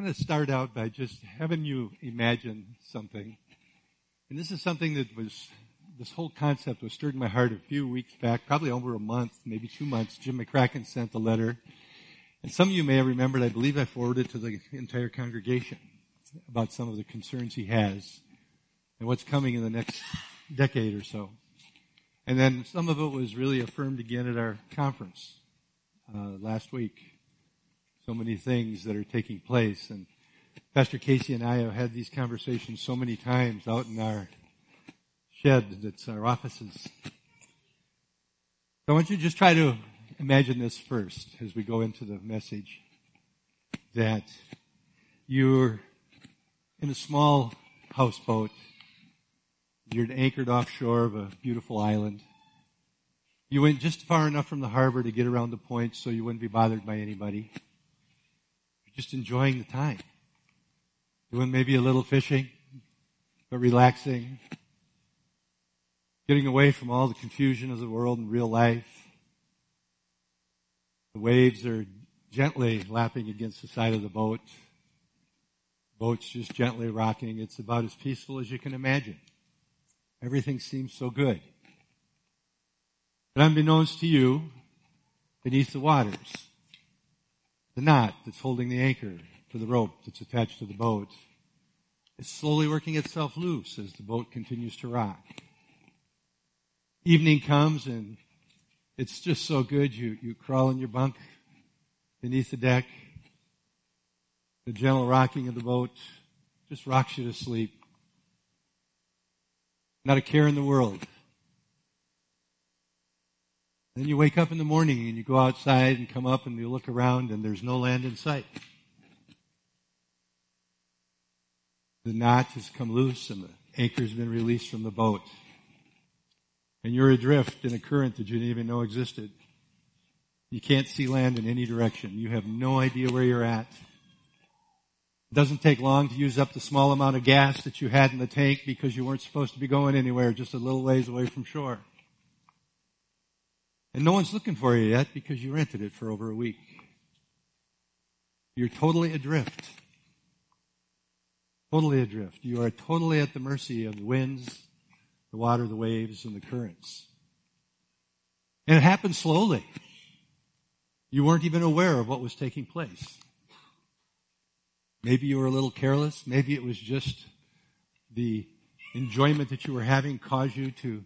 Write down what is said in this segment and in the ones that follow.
I'm going to start out by just having you imagine something. And this is something that was, this whole concept was stirred in my heart a few weeks back, probably over a month, maybe two months. Jim McCracken sent a letter. And some of you may have remembered, I believe I forwarded to the entire congregation about some of the concerns he has and what's coming in the next decade or so. And then some of it was really affirmed again at our conference uh, last week. So many things that are taking place. And Pastor Casey and I have had these conversations so many times out in our shed that's our offices. So I want you to just try to imagine this first as we go into the message that you're in a small houseboat. You're anchored offshore of a beautiful island. You went just far enough from the harbor to get around the point so you wouldn't be bothered by anybody. Just enjoying the time. Doing maybe a little fishing, but relaxing. Getting away from all the confusion of the world and real life. The waves are gently lapping against the side of the boat boat's just gently rocking. It's about as peaceful as you can imagine. Everything seems so good. But unbeknownst to you, beneath the waters, the knot that's holding the anchor to the rope that's attached to the boat is slowly working itself loose as the boat continues to rock. Evening comes and it's just so good. You, you crawl in your bunk beneath the deck the gentle rocking of the boat just rocks you to sleep. Not a care in the world. Then you wake up in the morning and you go outside and come up and you look around and there's no land in sight. The knot has come loose and the anchor's been released from the boat. And you're adrift in a current that you didn't even know existed. You can't see land in any direction. You have no idea where you're at. It doesn't take long to use up the small amount of gas that you had in the tank because you weren't supposed to be going anywhere, just a little ways away from shore. And no one's looking for you yet because you rented it for over a week. You're totally adrift. Totally adrift. You are totally at the mercy of the winds, the water, the waves, and the currents. And it happened slowly. You weren't even aware of what was taking place. Maybe you were a little careless. Maybe it was just the enjoyment that you were having caused you to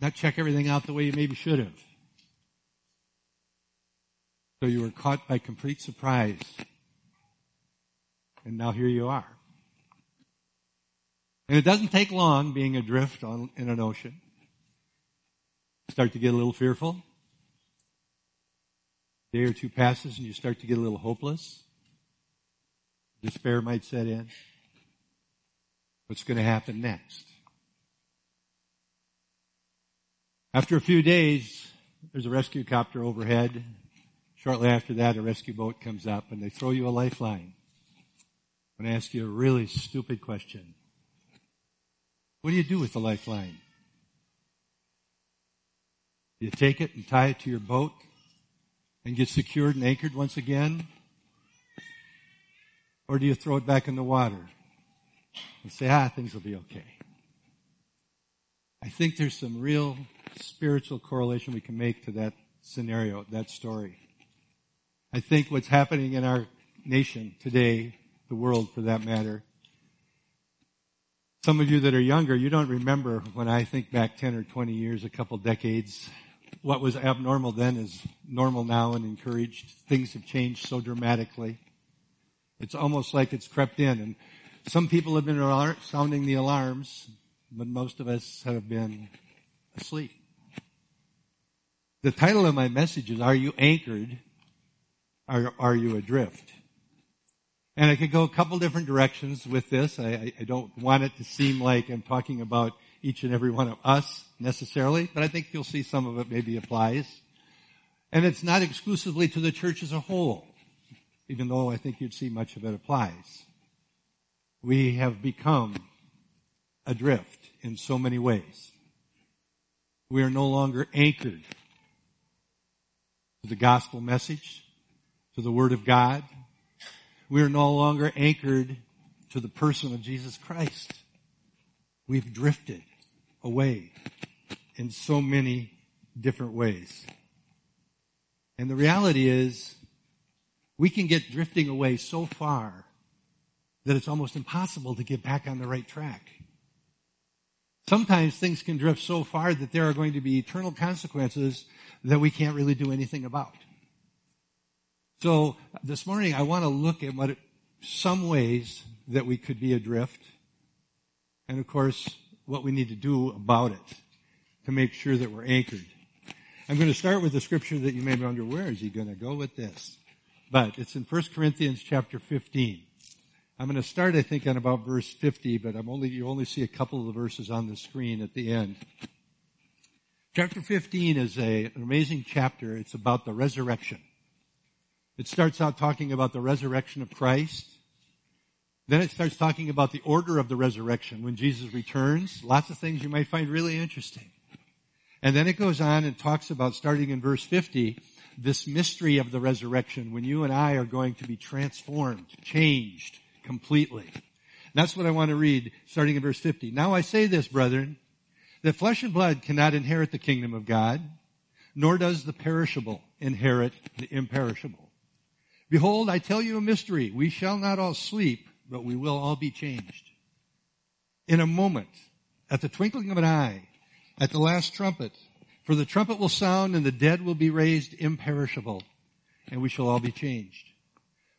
not check everything out the way you maybe should have. So you were caught by complete surprise. And now here you are. And it doesn't take long being adrift on, in an ocean. start to get a little fearful. Day or two passes and you start to get a little hopeless. Despair might set in. What's going to happen next? After a few days, there's a rescue copter overhead. Shortly after that, a rescue boat comes up and they throw you a lifeline. I'm going to ask you a really stupid question. What do you do with the lifeline? Do you take it and tie it to your boat and get secured and anchored once again? Or do you throw it back in the water and say, ah, things will be okay? I think there's some real spiritual correlation we can make to that scenario, that story. I think what's happening in our nation today, the world for that matter, some of you that are younger, you don't remember when I think back 10 or 20 years, a couple decades, what was abnormal then is normal now and encouraged. Things have changed so dramatically. It's almost like it's crept in. And some people have been sounding the alarms, but most of us have been asleep. The title of my message is, Are You Anchored? Or are you adrift? And I could go a couple different directions with this. I, I, don't want it to seem like I'm talking about each and every one of us necessarily, but I think you'll see some of it maybe applies. And it's not exclusively to the church as a whole even though I think you'd see much of it applies. We have become adrift in so many ways. We are no longer anchored to the gospel message, to the word of God. We are no longer anchored to the person of Jesus Christ. We've drifted away in so many different ways. And the reality is, we can get drifting away so far that it's almost impossible to get back on the right track. Sometimes things can drift so far that there are going to be eternal consequences that we can't really do anything about. So this morning I want to look at what some ways that we could be adrift and of course what we need to do about it to make sure that we're anchored. I'm going to start with the scripture that you may wonder, where is he going to go with this? But it's in 1 Corinthians chapter 15. I'm going to start, I think, on about verse 50, but I'm only, you only see a couple of the verses on the screen at the end. Chapter 15 is a, an amazing chapter. It's about the resurrection. It starts out talking about the resurrection of Christ. Then it starts talking about the order of the resurrection when Jesus returns. Lots of things you might find really interesting. And then it goes on and talks about, starting in verse 50, this mystery of the resurrection when you and I are going to be transformed, changed, completely. That's what I want to read starting in verse 50. Now I say this, brethren, that flesh and blood cannot inherit the kingdom of God, nor does the perishable inherit the imperishable. Behold, I tell you a mystery. We shall not all sleep, but we will all be changed. In a moment, at the twinkling of an eye, at the last trumpet, for the trumpet will sound and the dead will be raised imperishable, and we shall all be changed.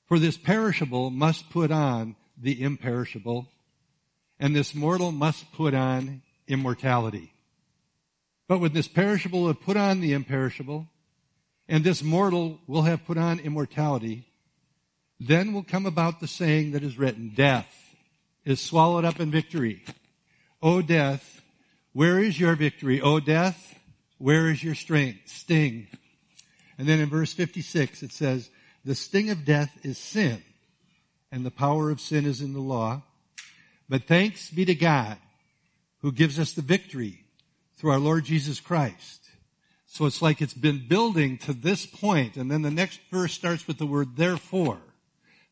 For this perishable must put on the imperishable, and this mortal must put on immortality. But when this perishable will put on the imperishable, and this mortal will have put on immortality, then will come about the saying that is written, death is swallowed up in victory. O death, where is your victory? O death, where is your strength? Sting. And then in verse 56 it says, the sting of death is sin, and the power of sin is in the law. But thanks be to God who gives us the victory through our Lord Jesus Christ. So it's like it's been building to this point, and then the next verse starts with the word therefore.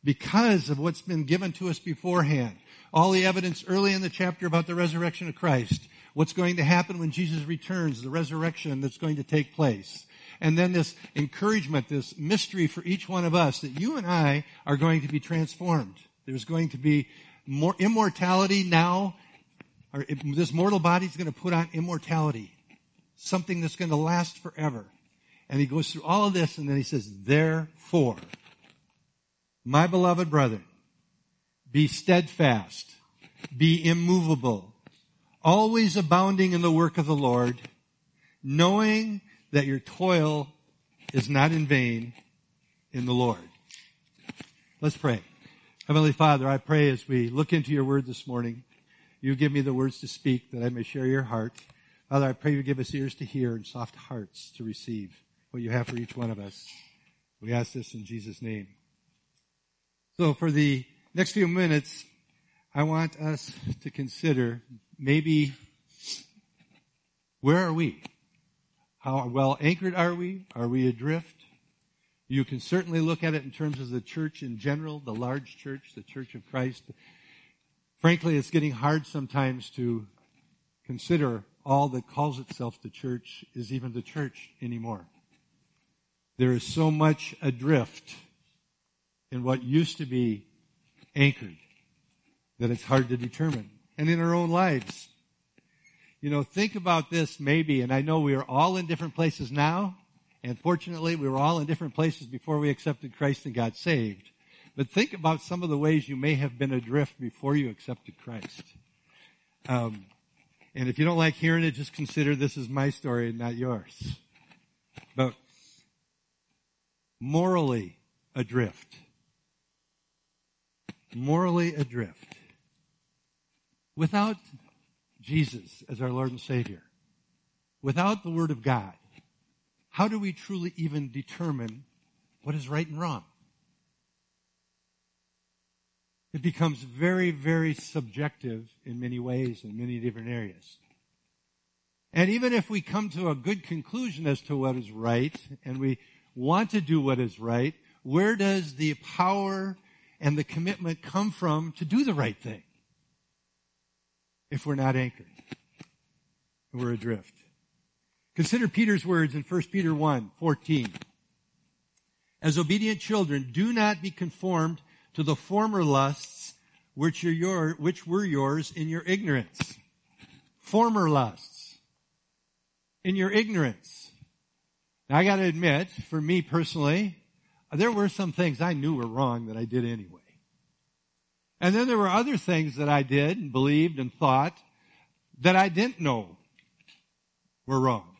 Because of what's been given to us beforehand. All the evidence early in the chapter about the resurrection of Christ. What's going to happen when Jesus returns, the resurrection that's going to take place and then this encouragement, this mystery for each one of us that you and I are going to be transformed. There's going to be more immortality now. Or this mortal body is going to put on immortality. Something that's going to last forever. And he goes through all of this and then he says, therefore, my beloved brethren, be steadfast, be immovable, always abounding in the work of the Lord, knowing that your toil is not in vain in the Lord. Let's pray. Heavenly Father, I pray as we look into your word this morning, you give me the words to speak that I may share your heart. Father, I pray you give us ears to hear and soft hearts to receive what you have for each one of us. We ask this in Jesus' name. So for the next few minutes, I want us to consider maybe where are we? How well anchored are we? Are we adrift? You can certainly look at it in terms of the church in general, the large church, the church of Christ. Frankly, it's getting hard sometimes to consider all that calls itself the church is even the church anymore. There is so much adrift in what used to be anchored that it's hard to determine. And in our own lives, you know, think about this maybe, and I know we are all in different places now, and fortunately we were all in different places before we accepted Christ and got saved. But think about some of the ways you may have been adrift before you accepted Christ. Um, and if you don't like hearing it, just consider this is my story and not yours. But morally adrift. Morally adrift. Without Jesus as our Lord and Savior, without the Word of God, how do we truly even determine what is right and wrong? It becomes very, very subjective in many ways in many different areas. And even if we come to a good conclusion as to what is right and we want to do what is right, where does the power and the commitment come from to do the right thing if we're not anchored? We're adrift. Consider Peter's words in 1 Peter 1, 14. As obedient children, do not be conformed to the former lusts which, your, which were yours in your ignorance. Former lusts. In your ignorance. Now I gotta admit, for me personally, there were some things I knew were wrong that I did anyway. And then there were other things that I did and believed and thought that I didn't know were wrong.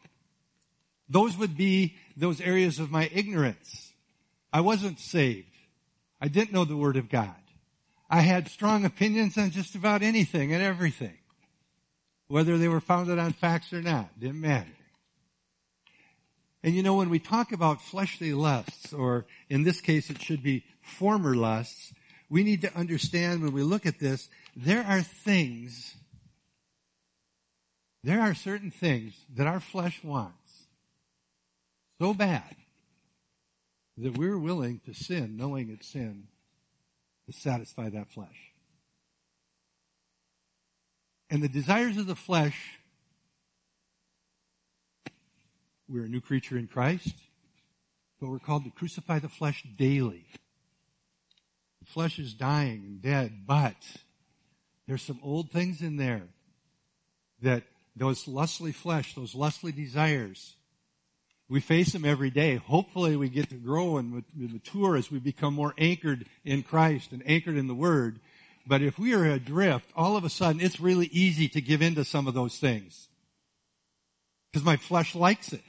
Those would be those areas of my ignorance. I wasn't saved. I didn't know the Word of God. I had strong opinions on just about anything and everything. Whether they were founded on facts or not, didn't matter. And you know, when we talk about fleshly lusts, or in this case it should be former lusts, we need to understand when we look at this, there are things, there are certain things that our flesh wants so bad that we're willing to sin knowing it's sin to satisfy that flesh. And the desires of the flesh, we're a new creature in Christ, but we're called to crucify the flesh daily. Flesh is dying and dead, but there's some old things in there that those lustly flesh, those lustly desires, we face them every day. Hopefully we get to grow and mature as we become more anchored in Christ and anchored in the Word. But if we are adrift, all of a sudden it's really easy to give in to some of those things. Because my flesh likes it.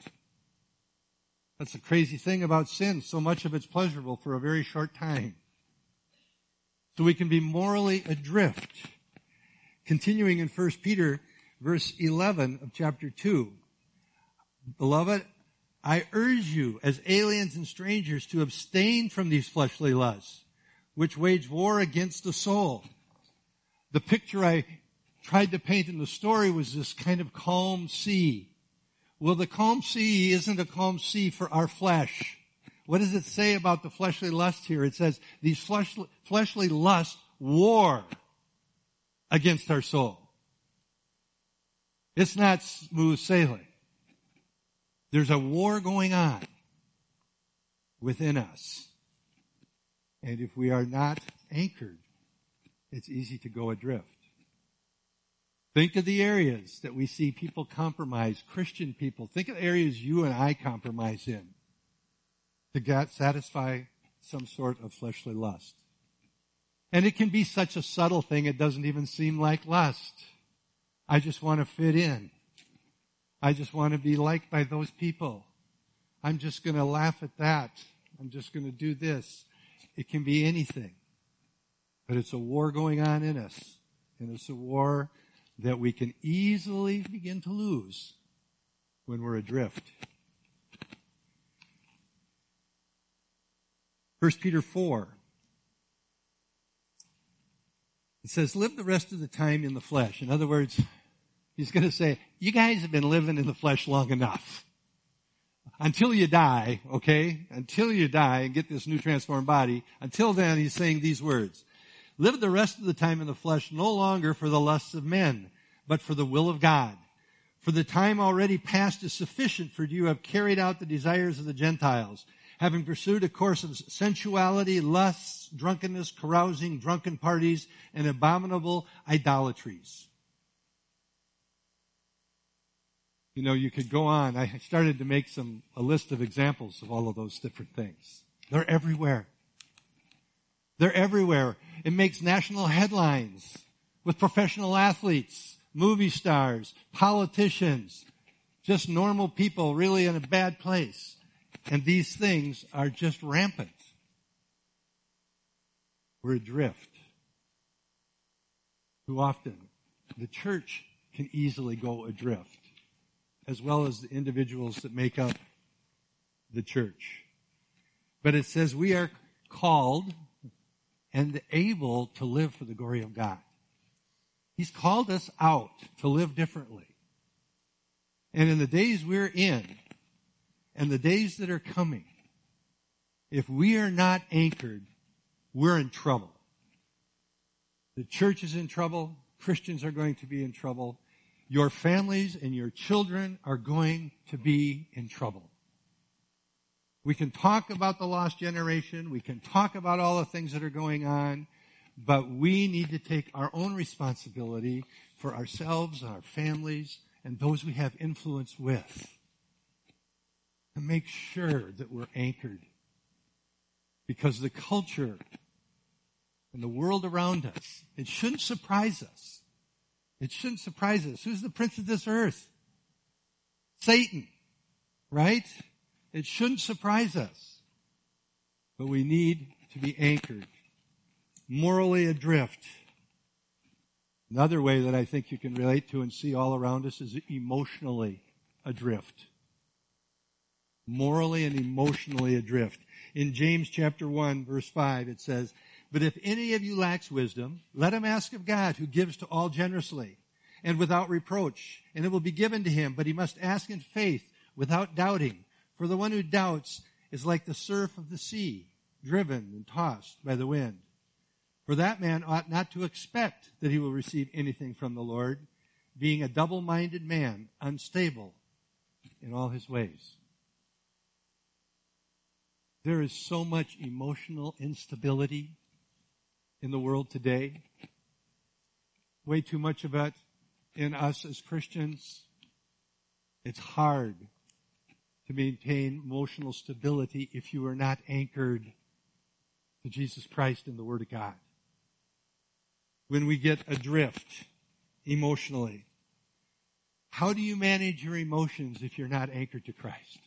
That's the crazy thing about sin. So much of it's pleasurable for a very short time. So we can be morally adrift. Continuing in 1 Peter verse 11 of chapter 2. Beloved, I urge you as aliens and strangers to abstain from these fleshly lusts, which wage war against the soul. The picture I tried to paint in the story was this kind of calm sea. Well, the calm sea isn't a calm sea for our flesh. What does it say about the fleshly lust here? It says these fleshly, fleshly lusts war against our soul. It's not smooth sailing. There's a war going on within us. And if we are not anchored, it's easy to go adrift. Think of the areas that we see people compromise, Christian people. Think of areas you and I compromise in to get, satisfy some sort of fleshly lust. And it can be such a subtle thing it doesn't even seem like lust. I just want to fit in. I just want to be liked by those people. I'm just going to laugh at that. I'm just going to do this. It can be anything. But it's a war going on in us. And it's a war that we can easily begin to lose when we're adrift. 1 Peter 4. It says, live the rest of the time in the flesh. In other words, He's going to say, you guys have been living in the flesh long enough. Until you die, okay? Until you die and get this new transformed body. Until then, he's saying these words. Live the rest of the time in the flesh no longer for the lusts of men, but for the will of God. For the time already past is sufficient for you have carried out the desires of the Gentiles, having pursued a course of sensuality, lusts, drunkenness, carousing, drunken parties, and abominable idolatries you know, you could go on. I started to make some, a list of examples of all of those different things. They're everywhere. They're everywhere. It makes national headlines with professional athletes, movie stars, politicians, just normal people really in a bad place. And these things are just rampant. We're adrift. Too often, the church can easily go adrift as well as the individuals that make up the church. But it says we are called and able to live for the glory of God. He's called us out to live differently. And in the days we're in and the days that are coming, if we are not anchored, we're in trouble. The church is in trouble. Christians are going to be in trouble. Your families and your children are going to be in trouble. We can talk about the lost generation. We can talk about all the things that are going on, but we need to take our own responsibility for ourselves and our families and those we have influence with to make sure that we're anchored. Because the culture and the world around us, it shouldn't surprise us. It shouldn't surprise us. Who's the prince of this earth? Satan, right? It shouldn't surprise us. But we need to be anchored, morally adrift. Another way that I think you can relate to and see all around us is emotionally adrift. Morally and emotionally adrift. In James chapter 1 verse 5 it says, but if any of you lacks wisdom, let him ask of God who gives to all generously and without reproach, and it will be given to him. But he must ask in faith without doubting. For the one who doubts is like the surf of the sea, driven and tossed by the wind. For that man ought not to expect that he will receive anything from the Lord, being a double-minded man, unstable in all his ways. There is so much emotional instability in the world today. Way too much of it in us as Christians. It's hard to maintain emotional stability if you are not anchored to Jesus Christ and the Word of God. When we get adrift emotionally, how do you manage your emotions if you're not anchored to Christ?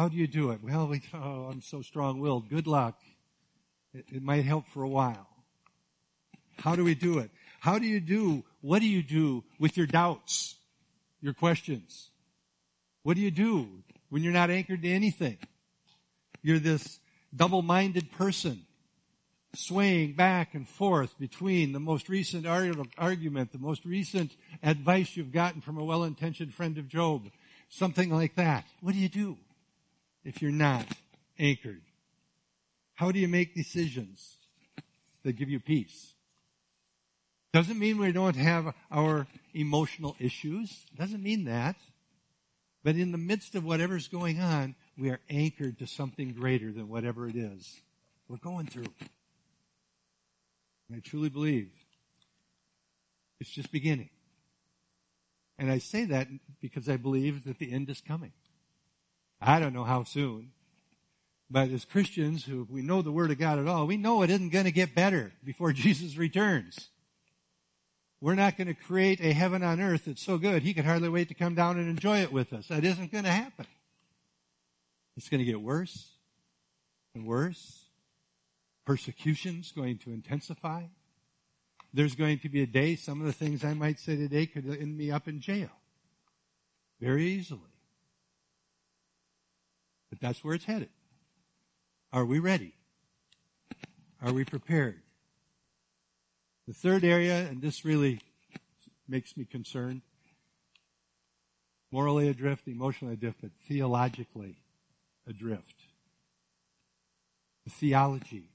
How do you do it? Well, we, oh, I'm so strong-willed. Good luck. It, it might help for a while. How do we do it? How do you do, what do you do with your doubts, your questions? What do you do when you're not anchored to anything? You're this double-minded person swaying back and forth between the most recent argument, the most recent advice you've gotten from a well-intentioned friend of Job, something like that. What do you do if you're not anchored? How do you make decisions that give you peace? Doesn't mean we don't have our emotional issues. Doesn't mean that. But in the midst of whatever's going on, we are anchored to something greater than whatever it is we're going through. And I truly believe it's just beginning. And I say that because I believe that the end is coming. I don't know how soon. But as Christians who we know the Word of God at all, we know it isn't going to get better before Jesus returns. We're not going to create a heaven on earth that's so good he could hardly wait to come down and enjoy it with us. That isn't going to happen. It's going to get worse and worse. Persecution's going to intensify. There's going to be a day, some of the things I might say today could end me up in jail. Very easily. But that's where it's headed. Are we ready? Are we prepared? The third area, and this really makes me concerned, morally adrift, emotionally adrift, but theologically adrift. The theology,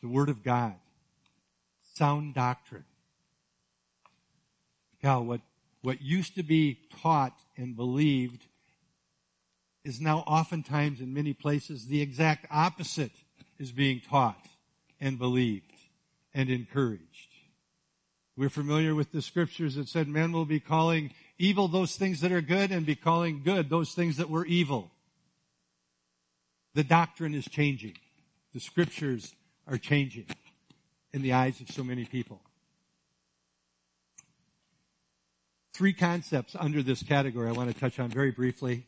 the Word of God, sound doctrine. Cal, what, what used to be taught and believed is now oftentimes in many places the exact opposite is being taught and believed and encouraged. We're familiar with the scriptures that said men will be calling evil those things that are good and be calling good those things that were evil. The doctrine is changing. The scriptures are changing in the eyes of so many people. Three concepts under this category I want to touch on very briefly.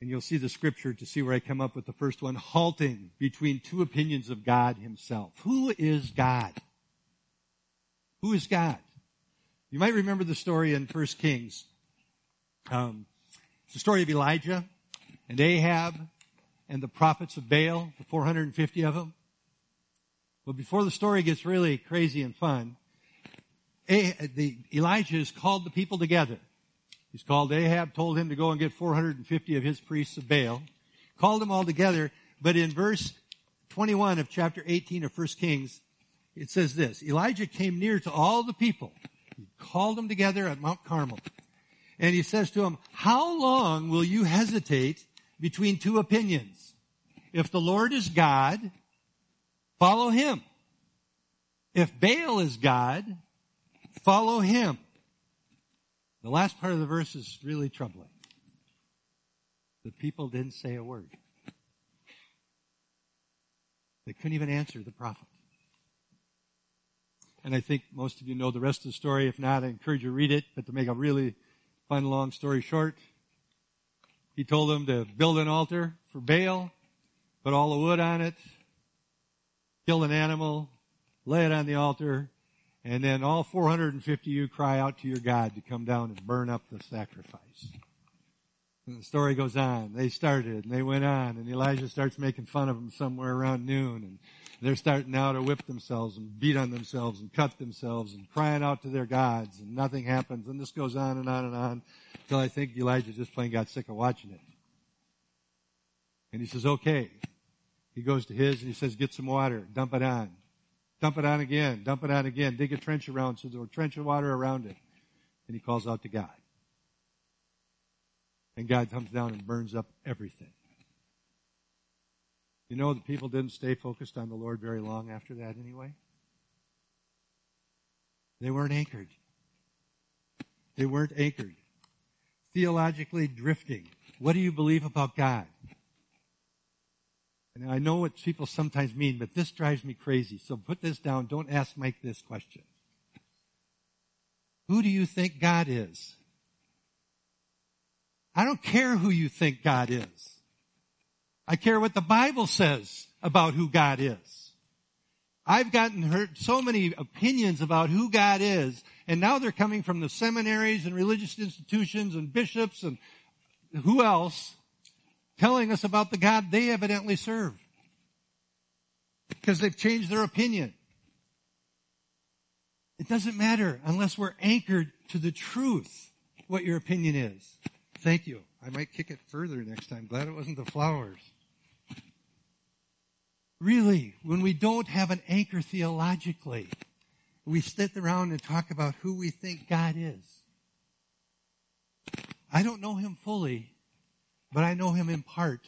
And you'll see the scripture to see where I come up with the first one, halting between two opinions of God himself. Who is God? Who is God? You might remember the story in First Kings. Um, it's the story of Elijah and Ahab and the prophets of Baal, the 450 of them. But before the story gets really crazy and fun, the, Elijah has called the people together He's called Ahab, told him to go and get 450 of his priests of Baal, called them all together, but in verse 21 of chapter 18 of 1 Kings, it says this, Elijah came near to all the people. He called them together at Mount Carmel. And he says to them, how long will you hesitate between two opinions? If the Lord is God, follow him. If Baal is God, follow him. The last part of the verse is really troubling. The people didn't say a word. They couldn't even answer the prophet. And I think most of you know the rest of the story. If not, I encourage you to read it. But to make a really fun long story short, he told them to build an altar for Baal, put all the wood on it, kill an animal, lay it on the altar, and then all 450 of you cry out to your God to come down and burn up the sacrifice. And the story goes on. They started and they went on and Elijah starts making fun of them somewhere around noon and they're starting now to whip themselves and beat on themselves and cut themselves and crying out to their gods and nothing happens and this goes on and on and on until I think Elijah just plain got sick of watching it. And he says, okay. He goes to his and he says, get some water, dump it on. Dump it on again, dump it on again, dig a trench around so there's a trench of water around it. And he calls out to God. And God comes down and burns up everything. You know, the people didn't stay focused on the Lord very long after that anyway. They weren't anchored. They weren't anchored. Theologically drifting. What do you believe about God? And I know what people sometimes mean, but this drives me crazy. So put this down. Don't ask Mike this question. Who do you think God is? I don't care who you think God is. I care what the Bible says about who God is. I've gotten heard so many opinions about who God is, and now they're coming from the seminaries and religious institutions and bishops and who else telling us about the God they evidently serve. Because they've changed their opinion. It doesn't matter unless we're anchored to the truth what your opinion is. Thank you. I might kick it further next time. Glad it wasn't the flowers. Really, when we don't have an anchor theologically, we sit around and talk about who we think God is. I don't know him fully, but I know him in part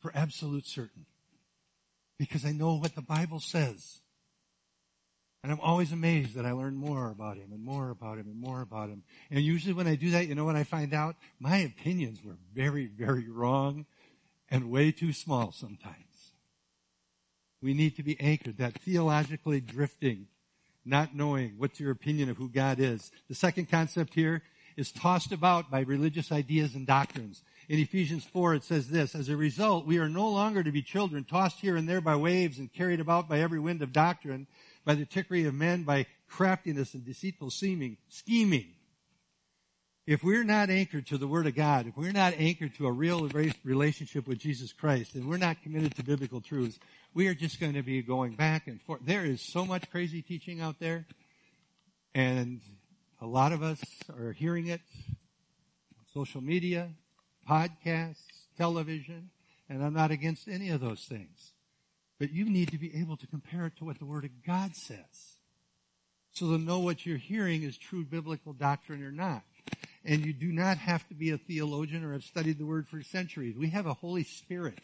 for absolute certain. Because I know what the Bible says. And I'm always amazed that I learn more about him and more about him and more about him. And usually when I do that, you know what I find out? My opinions were very, very wrong and way too small sometimes. We need to be anchored, that theologically drifting, not knowing what's your opinion of who God is. The second concept here is tossed about by religious ideas and doctrines. In Ephesians 4, it says this, as a result, we are no longer to be children tossed here and there by waves and carried about by every wind of doctrine, by the trickery of men, by craftiness and deceitful seeming, scheming. If we're not anchored to the Word of God, if we're not anchored to a real relationship with Jesus Christ, and we're not committed to biblical truths, we are just going to be going back and forth. There is so much crazy teaching out there, and a lot of us are hearing it on social media, podcasts, television, and I'm not against any of those things. But you need to be able to compare it to what the Word of God says. So to know what you're hearing is true biblical doctrine or not. And you do not have to be a theologian or have studied the Word for centuries. We have a Holy Spirit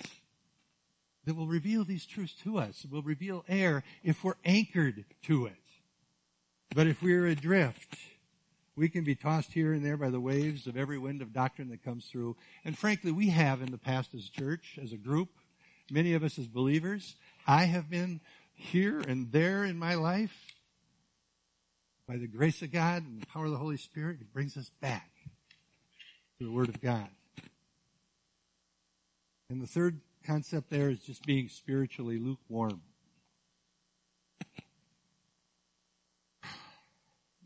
that will reveal these truths to us. It will reveal air if we're anchored to it. But if we're adrift, we can be tossed here and there by the waves of every wind of doctrine that comes through. And frankly, we have in the past as a church, as a group, many of us as believers. I have been here and there in my life. By the grace of God and the power of the Holy Spirit, it brings us back to the Word of God. And the third concept there is just being spiritually lukewarm.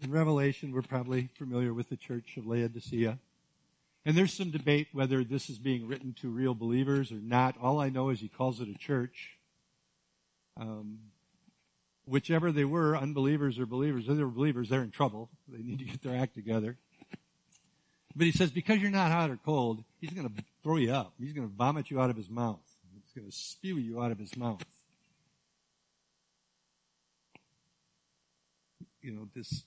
In Revelation, we're probably familiar with the church of Laodicea. And there's some debate whether this is being written to real believers or not. All I know is he calls it a church. Um, whichever they were, unbelievers or believers, if they were believers, they're in trouble. They need to get their act together. But he says, because you're not hot or cold, he's going to throw you up. He's going to vomit you out of his mouth. He's going to spew you out of his mouth. You know, this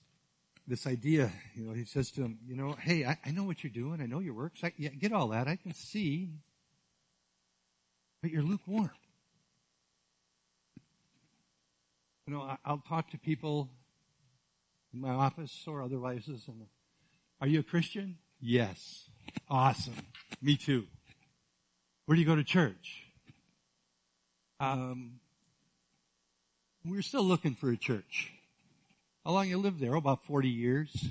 this idea, you know, he says to him, you know, hey, I, I know what you're doing. I know your works. I yeah, get all that. I can see. But you're lukewarm. You know, I, I'll talk to people in my office or otherwise, and are you a Christian? Yes. Awesome. Me too. Where do you go to church? Um, we're still looking for a church. How long you lived there? Oh, about 40 years.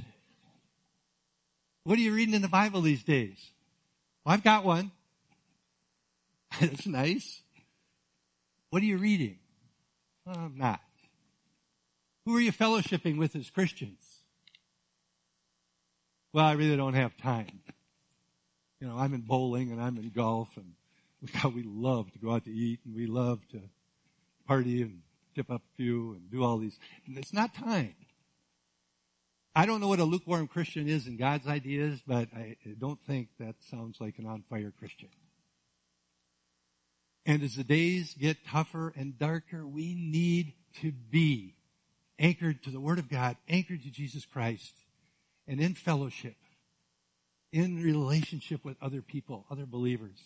What are you reading in the Bible these days? Well, I've got one. That's nice. What are you reading? Well, I'm not. Who are you fellowshipping with as Christians? Well, I really don't have time. You know, I'm in bowling and I'm in golf and how we love to go out to eat and we love to party and tip up a few and do all these. And it's not time. I don't know what a lukewarm Christian is in God's ideas, but I don't think that sounds like an on fire Christian. And as the days get tougher and darker, we need to be anchored to the Word of God, anchored to Jesus Christ, and in fellowship, in relationship with other people, other believers.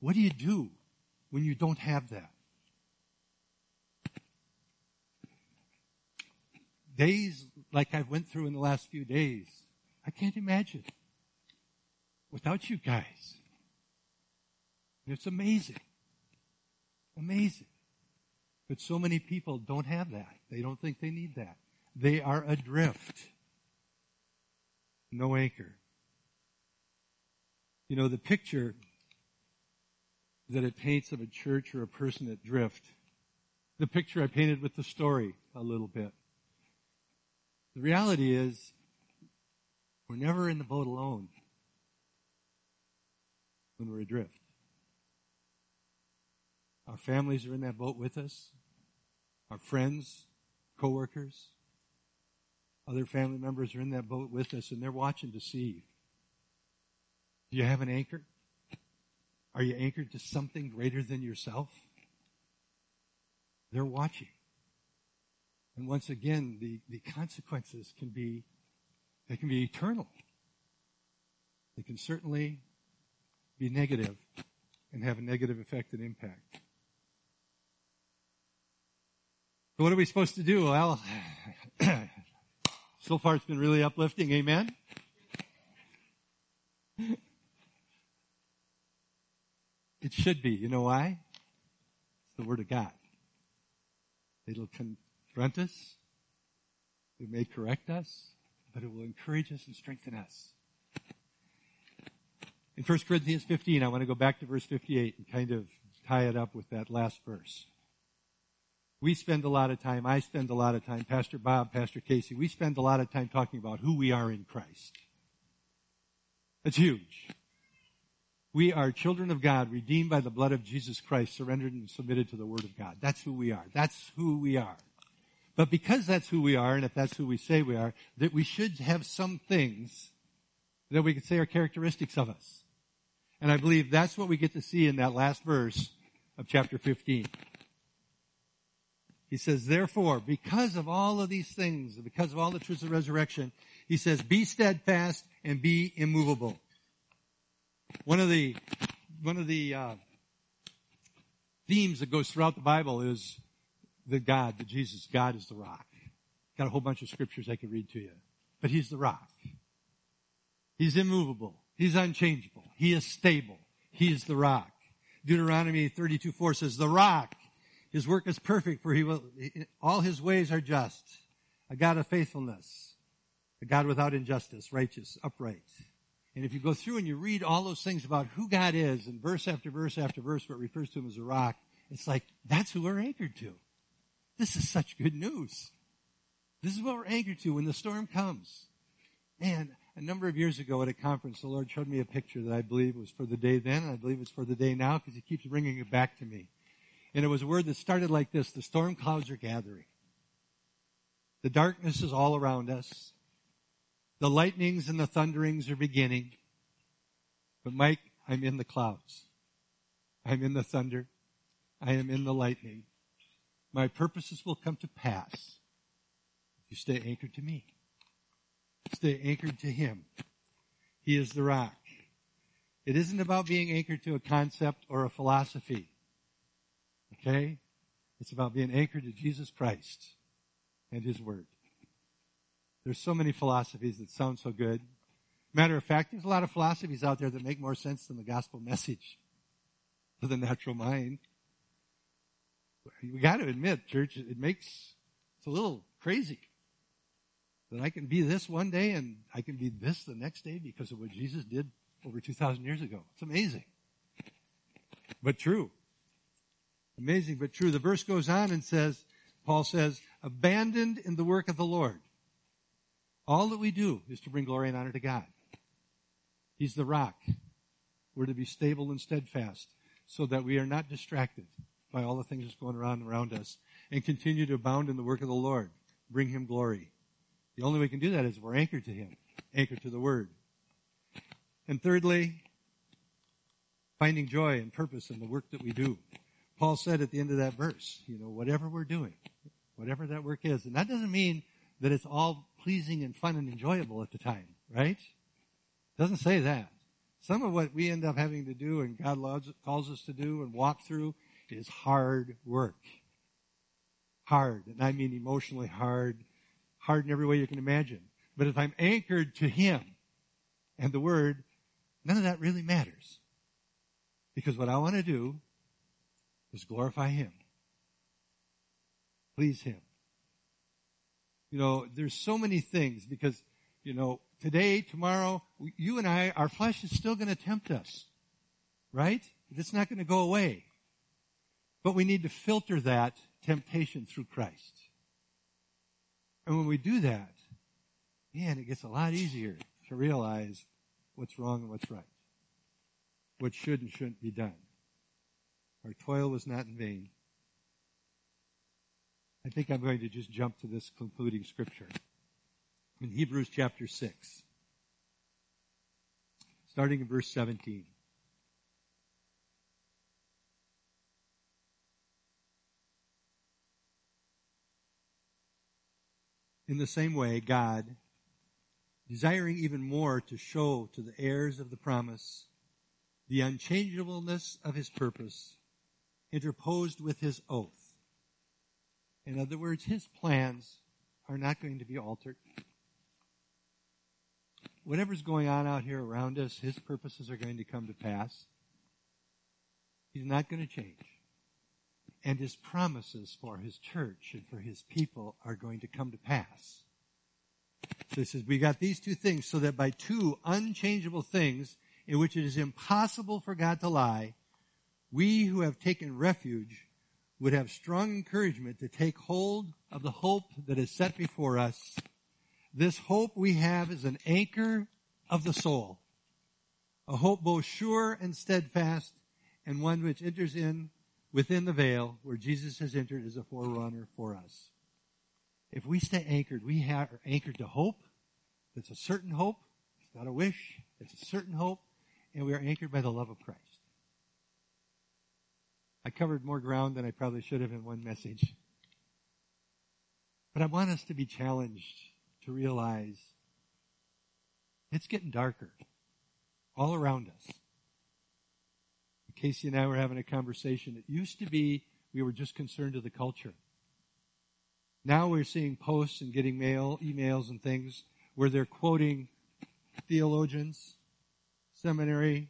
What do you do when you don't have that? Days like I've went through in the last few days, I can't imagine without you guys. It's amazing. Amazing. But so many people don't have that. They don't think they need that. They are adrift. No anchor. You know, the picture that it paints of a church or a person adrift, the picture I painted with the story a little bit. The reality is, we're never in the boat alone when we're adrift. Our families are in that boat with us. Our friends, coworkers, other family members are in that boat with us and they're watching to see. Do you have an anchor? Are you anchored to something greater than yourself? They're watching. And once again, the, the consequences can be, they can be eternal. They can certainly be negative and have a negative effect and impact. So what are we supposed to do? Well, so far it's been really uplifting. Amen. It should be. You know why? It's the Word of God. It'll confront us. It may correct us, but it will encourage us and strengthen us. In 1 Corinthians 15, I want to go back to verse 58 and kind of tie it up with that last verse. We spend a lot of time, I spend a lot of time, Pastor Bob, Pastor Casey, we spend a lot of time talking about who we are in Christ. That's huge. We are children of God, redeemed by the blood of Jesus Christ, surrendered and submitted to the Word of God. That's who we are. That's who we are. But because that's who we are, and if that's who we say we are, that we should have some things that we could say are characteristics of us. And I believe that's what we get to see in that last verse of chapter 15. He says, therefore, because of all of these things, because of all the truths of resurrection, he says, be steadfast and be immovable. One of the, one of the, uh, themes that goes throughout the Bible is the God, the Jesus. God is the rock. Got a whole bunch of scriptures I could read to you. But He's the rock. He's immovable. He's unchangeable. He is stable. He is the rock. Deuteronomy 32 4 says, the rock, his work is perfect for he will, all his ways are just. A God of faithfulness. A God without injustice, righteous, upright. And if you go through and you read all those things about who God is, and verse after verse after verse, what refers to him as a rock, it's like, that's who we're anchored to. This is such good news. This is what we're anchored to when the storm comes. Man, a number of years ago at a conference, the Lord showed me a picture that I believe was for the day then, and I believe it's for the day now, because He keeps bringing it back to me. And it was a word that started like this, the storm clouds are gathering. The darkness is all around us. The lightnings and the thunderings are beginning. But Mike, I'm in the clouds. I'm in the thunder. I am in the lightning. My purposes will come to pass if You stay anchored to me. Stay anchored to Him. He is the rock. It isn't about being anchored to a concept or a philosophy. Okay? It's about being anchored to Jesus Christ and His Word. There's so many philosophies that sound so good. Matter of fact, there's a lot of philosophies out there that make more sense than the gospel message to the natural mind. We got to admit, church, it makes it's a little crazy that I can be this one day and I can be this the next day because of what Jesus did over 2,000 years ago. It's amazing. But true. Amazing, but true. The verse goes on and says, Paul says, abandoned in the work of the Lord. All that we do is to bring glory and honor to God. He's the rock. We're to be stable and steadfast so that we are not distracted by all the things that's going around around us and continue to abound in the work of the Lord. Bring Him glory. The only way we can do that is if we're anchored to Him, anchored to the Word. And thirdly, finding joy and purpose in the work that we do. Paul said at the end of that verse, you know, whatever we're doing, whatever that work is, and that doesn't mean that it's all pleasing and fun and enjoyable at the time, right? Doesn't say that. Some of what we end up having to do and God calls us to do and walk through is hard work. Hard. And I mean emotionally hard. Hard in every way you can imagine. But if I'm anchored to Him and the Word, none of that really matters. Because what I want to do is glorify Him. Please Him. You know, there's so many things because, you know, today, tomorrow, you and I, our flesh is still going to tempt us. Right? It's not going to go away. But we need to filter that temptation through Christ. And when we do that, man, it gets a lot easier to realize what's wrong and what's right. What should and shouldn't be done. Our toil was not in vain. I think I'm going to just jump to this concluding scripture. In Hebrews chapter 6. Starting in verse 17. In the same way, God, desiring even more to show to the heirs of the promise the unchangeableness of his purpose, interposed with his oath. In other words, his plans are not going to be altered. Whatever's going on out here around us, his purposes are going to come to pass. He's not going to change and his promises for his church and for his people are going to come to pass. So he says, we got these two things so that by two unchangeable things in which it is impossible for God to lie, we who have taken refuge would have strong encouragement to take hold of the hope that is set before us. This hope we have is an anchor of the soul, a hope both sure and steadfast, and one which enters in within the veil where Jesus has entered as a forerunner for us. If we stay anchored, we are anchored to hope. It's a certain hope. It's not a wish. It's a certain hope. And we are anchored by the love of Christ. I covered more ground than I probably should have in one message. But I want us to be challenged to realize it's getting darker all around us. Casey and I were having a conversation. It used to be we were just concerned with the culture. Now we're seeing posts and getting mail, emails and things where they're quoting theologians, seminary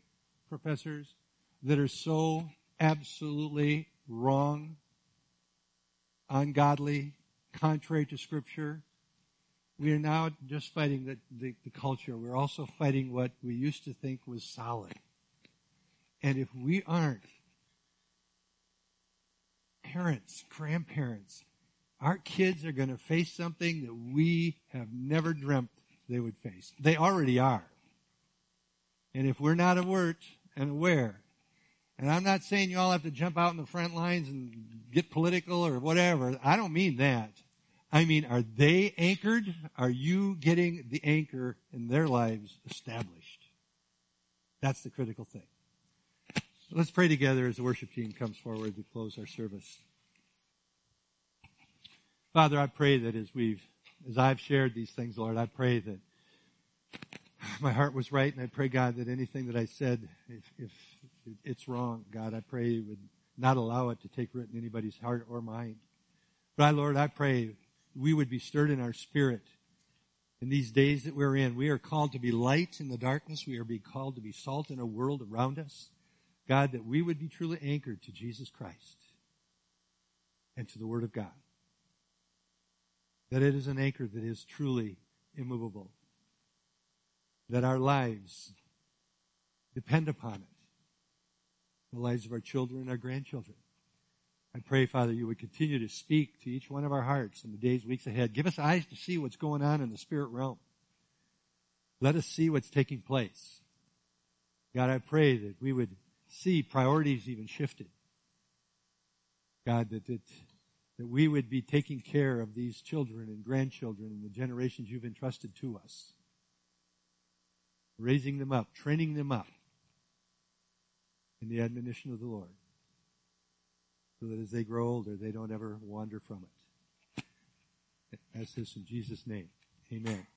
professors that are so absolutely wrong, ungodly, contrary to scripture. We are now just fighting the, the, the culture. We're also fighting what we used to think was solid. And if we aren't parents, grandparents, our kids are going to face something that we have never dreamt they would face. They already are. And if we're not alert and aware, and I'm not saying you all have to jump out in the front lines and get political or whatever. I don't mean that. I mean, are they anchored? Are you getting the anchor in their lives established? That's the critical thing. Let's pray together as the worship team comes forward to close our service. Father, I pray that as we've as I've shared these things, Lord, I pray that my heart was right, and I pray, God, that anything that I said, if, if it's wrong, God, I pray you would not allow it to take root in anybody's heart or mind. But I, Lord, I pray we would be stirred in our spirit in these days that we're in. We are called to be light in the darkness. We are being called to be salt in a world around us. God, that we would be truly anchored to Jesus Christ and to the Word of God. That it is an anchor that is truly immovable. That our lives depend upon it. The lives of our children and our grandchildren. I pray, Father, you would continue to speak to each one of our hearts in the days, weeks ahead. Give us eyes to see what's going on in the spirit realm. Let us see what's taking place. God, I pray that we would see priorities even shifted. God, that, that, that we would be taking care of these children and grandchildren and the generations you've entrusted to us. Raising them up, training them up in the admonition of the Lord so that as they grow older, they don't ever wander from it. As this in Jesus' name. Amen.